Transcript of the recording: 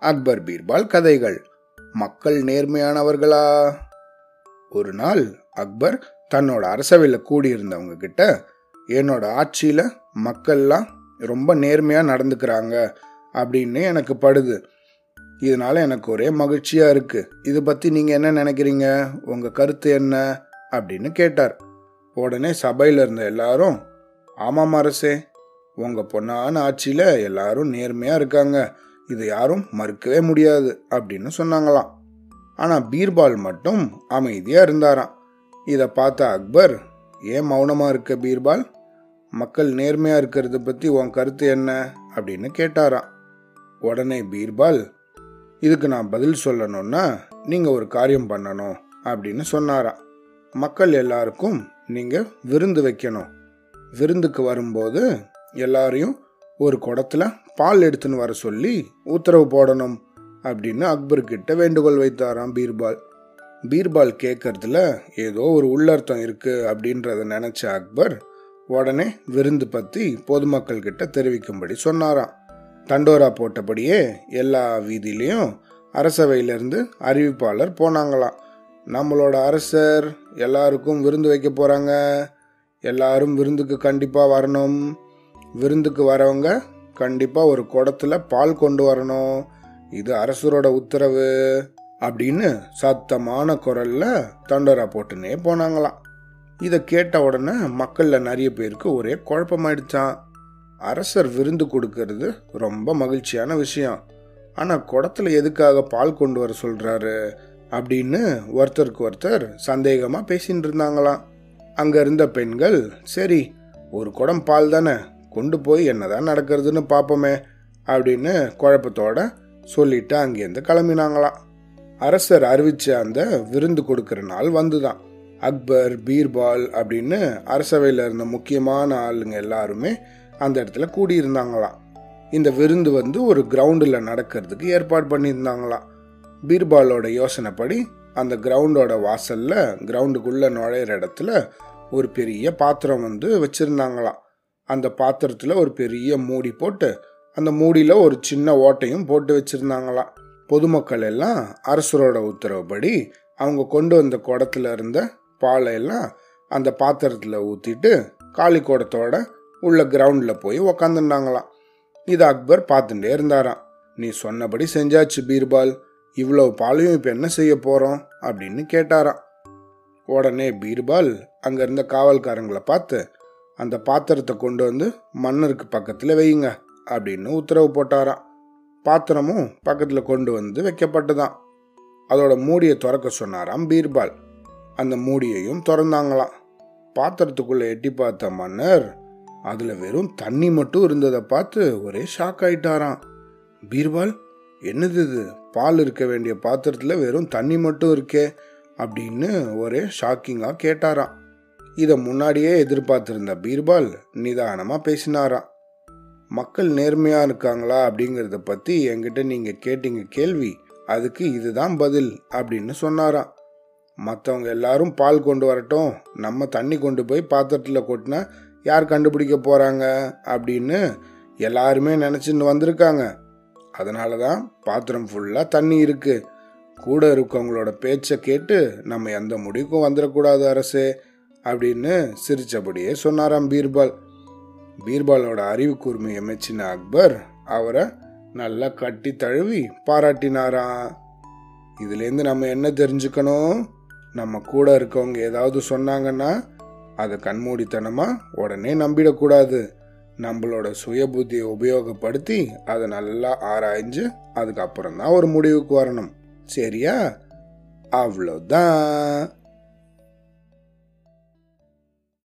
அக்பர் பீர்பால் கதைகள். மக்கள் நேர்மையானவர்களா? ஒரு நாள் அக்பர் தன்னோட அரசவையில் கூடியிருந்தவங்க கிட்ட என்னோட ஆட்சியில் மக்கள்லாம் ரொம்ப நேர்மையாக நடந்துக்கிறாங்க அப்படின்னு எனக்கு படுது. இதனால எனக்கு ஒரே மகிழ்ச்சியாக இருக்கு. இதை பற்றி நீங்கள் என்ன நினைக்கிறீங்க? உங்கள் கருத்து என்ன? அப்படின்னு கேட்டார். உடனே சபையில் இருந்த எல்லாரும் ஆமாம் அரசே உங்கள் பொண்ணான ஆட்சியில் எல்லாரும் நேர்மையாக இருக்காங்க. இதை யாரும் மறுக்கவே முடியாது அப்படின்னு சொன்னாங்களாம். ஆனால் பீர்பால் மட்டும் அமைதியாக இருந்தாராம். இதை பார்த்த அக்பர் ஏன் மௌனமாக இருக்க பீர்பால்? மக்கள் நேர்மையாக இருக்கிறத பற்றி உன் கருத்து என்ன? அப்படின்னு கேட்டாராம். உடனே பீர்பால் இதுக்கு நான் பதில் சொல்லணும்னா நீங்கள் ஒரு காரியம் பண்ணணும் அப்படின்னு சொன்னாராம். மக்கள் எல்லாருக்கும் நீங்கள் விருந்து வைக்கணும். விருந்துக்கு வரும்போது எல்லாரையும் ஒரு குடத்துல பால் எடுத்துன்னு வர சொல்லி உத்தரவு போடணும் அப்படின்னு அக்பர் கிட்ட வேண்டுகோள் வைத்தாராம் பீர்பால். பீர்பால் கேட்கறதுல ஏதோ ஒரு உள்ளர்த்தம் இருக்கு அப்படின்றத நினைச்ச அக்பர் உடனே விருந்து பத்தி பொதுமக்கள் கிட்ட தெரிவிக்கும்படி சொன்னாராம். தண்டோரா போட்டபடியே எல்லா வீதியிலையும் அரசவையிலிருந்து அறிவிப்பாளர் போனாங்களாம். நம்மளோட அரசர் எல்லாருக்கும் விருந்து வைக்க போறாங்க. எல்லாரும் விருந்துக்கு கண்டிப்பா வரணும். விருந்துக்கு வரவங்க கண்டிப்பா ஒரு குடத்துல பால் கொண்டு வரணும். இது அரசரோட உத்தரவு அப்படின்னு சத்தமான குரல்ல தண்டோரா போட்டுனே போனாங்களாம். இதை கேட்ட உடனே மக்கள்ல நிறைய பேருக்கு ஒரே குழப்பமாயிடுச்சான் அரசர் விருந்து கொடுக்கறது ரொம்ப மகிழ்ச்சியான விஷயம். ஆனா குடத்துல எதுக்காக பால் கொண்டு வர சொல்றாரு அப்படின்னு ஒருத்தருக்கு ஒருத்தர் சந்தேகமா பேசிட்டு இருந்தாங்களாம். அங்க இருந்த பெண்கள் சரி ஒரு குடம் பால் தானே கொண்டு போய் என்னதான் நடக்கிறதுன்னு பார்ப்போமே அப்படின்னு குழப்பத்தோட சொல்லிட்டு அங்கேருந்து கிளம்பினாங்களாம். அரசர் அறிவிச்ச அந்த விருந்து கொடுக்குற நாள் வந்துதான். அக்பர் பீர்பால் அப்படின்னு அரசவையில் இருந்த முக்கியமான ஆளுங்க எல்லாருமே அந்த இடத்துல கூடியிருந்தாங்களாம். இந்த விருந்து வந்து ஒரு கிரவுண்டில் நடக்கிறதுக்கு ஏற்பாடு பண்ணியிருந்தாங்களாம். பீர்பாலோட யோசனைப்படி அந்த கிரவுண்டோட வாசல்ல கிரவுண்டுக்குள்ளே நுழையிற இடத்துல ஒரு பெரிய பாத்திரம் வந்து வச்சுருந்தாங்களாம். அந்த பாத்திரத்தில் ஒரு பெரிய மூடி போட்டு அந்த மூடியில் ஒரு சின்ன ஓட்டையும் போட்டு வச்சுருந்தாங்களாம் பொதுமக்கள் எல்லாம் அரசரோட உத்தரவுப்படி அவங்க கொண்டு வந்த குடத்துல இருந்த பாலை எல்லாம் அந்த பாத்திரத்தில் ஊற்றிட்டு காளி குடத்தோட உள்ள கிரவுண்டில் போய் உக்காந்துருந்தாங்களாம் இது அக்பர் பார்த்துட்டே இருந்தாராம். நீ சொன்னபடி செஞ்சாச்சு பீர்பால். இவ்வளவு பாலையும் இப்போ என்ன செய்ய போகிறோம் அப்படின்னு கேட்டாராம். உடனே பீர்பால் அங்கே இருந்த காவல்காரங்களை பார்த்து அந்த பாத்திரத்தை கொண்டு வந்து மன்னருக்கு பக்கத்தில் வையுங்க அப்படின்னு உத்தரவு போட்டாராம். பாத்திரமும் பக்கத்தில் கொண்டு வந்து வைக்கப்பட்டுதான். அதோட மூடியை திறக்க சொன்னாராம் பீர்பால். அந்த மூடியையும் திறந்தாங்களாம். பாத்திரத்துக்குள்ளே எட்டி பார்த்த மன்னர் அதில் வெறும் தண்ணி மட்டும் இருந்ததை பார்த்து ஒரே ஷாக் ஆயிட்டாராம். பீர்பால் என்னது இது? பால் இருக்க வேண்டிய பாத்திரத்தில் வெறும் தண்ணி மட்டும் இருக்கே அப்படின்னு ஒரே ஷாக்கிங்காக கேட்டாராம். இதை முன்னாடியே எதிர்பார்த்திருந்த பீர்பால் நிதானமாக பேசினாராம். மக்கள் நேர்மையாக இருக்காங்களா அப்படிங்கிறத பற்றி என்கிட்ட நீங்கள் கேட்டீங்க கேள்வி. அதுக்கு இதுதான் பதில் அப்படின்னு சொன்னாராம். மற்றவங்க எல்லாரும் பால் கொண்டு வரட்டும். நம்ம தண்ணி கொண்டு போய் பாத்திரத்தில் கொட்டினா யார் கண்டுபிடிக்க போகிறாங்க அப்படின்னு எல்லாருமே நினச்சின்னு வந்திருக்காங்க. அதனால தான் பாத்திரம் ஃபுல்லாக தண்ணி இருக்குது கூட இருக்கவங்களோட பேச்சை கேட்டு நம்ம எந்த முடிவுக்கும் வந்துடக்கூடாது அரசே. அப்படின்னு சிரித்தபடியே சொன்னாராம் பீர்பால். பீர்பாலோட அறிவு கூர்மையை மெச்சின அக்பர் அவரை நல்லா கட்டி தழுவி பாராட்டினாராம். இதுலேருந்து நம்ம என்ன தெரிஞ்சுக்கணும்? நம்ம கூட இருக்கவங்க ஏதாவது சொன்னாங்கன்னா அதை கண்மூடித்தனமாக உடனே நம்பிடக்கூடாது. நம்மளோட சுய புத்தியை உபயோகப்படுத்தி அதை நல்லா ஆராய்ஞ்சு அதுக்கப்புறம் தான் ஒரு முடிவுக்கு வரணும். சரியா? அவ்வளோதான்.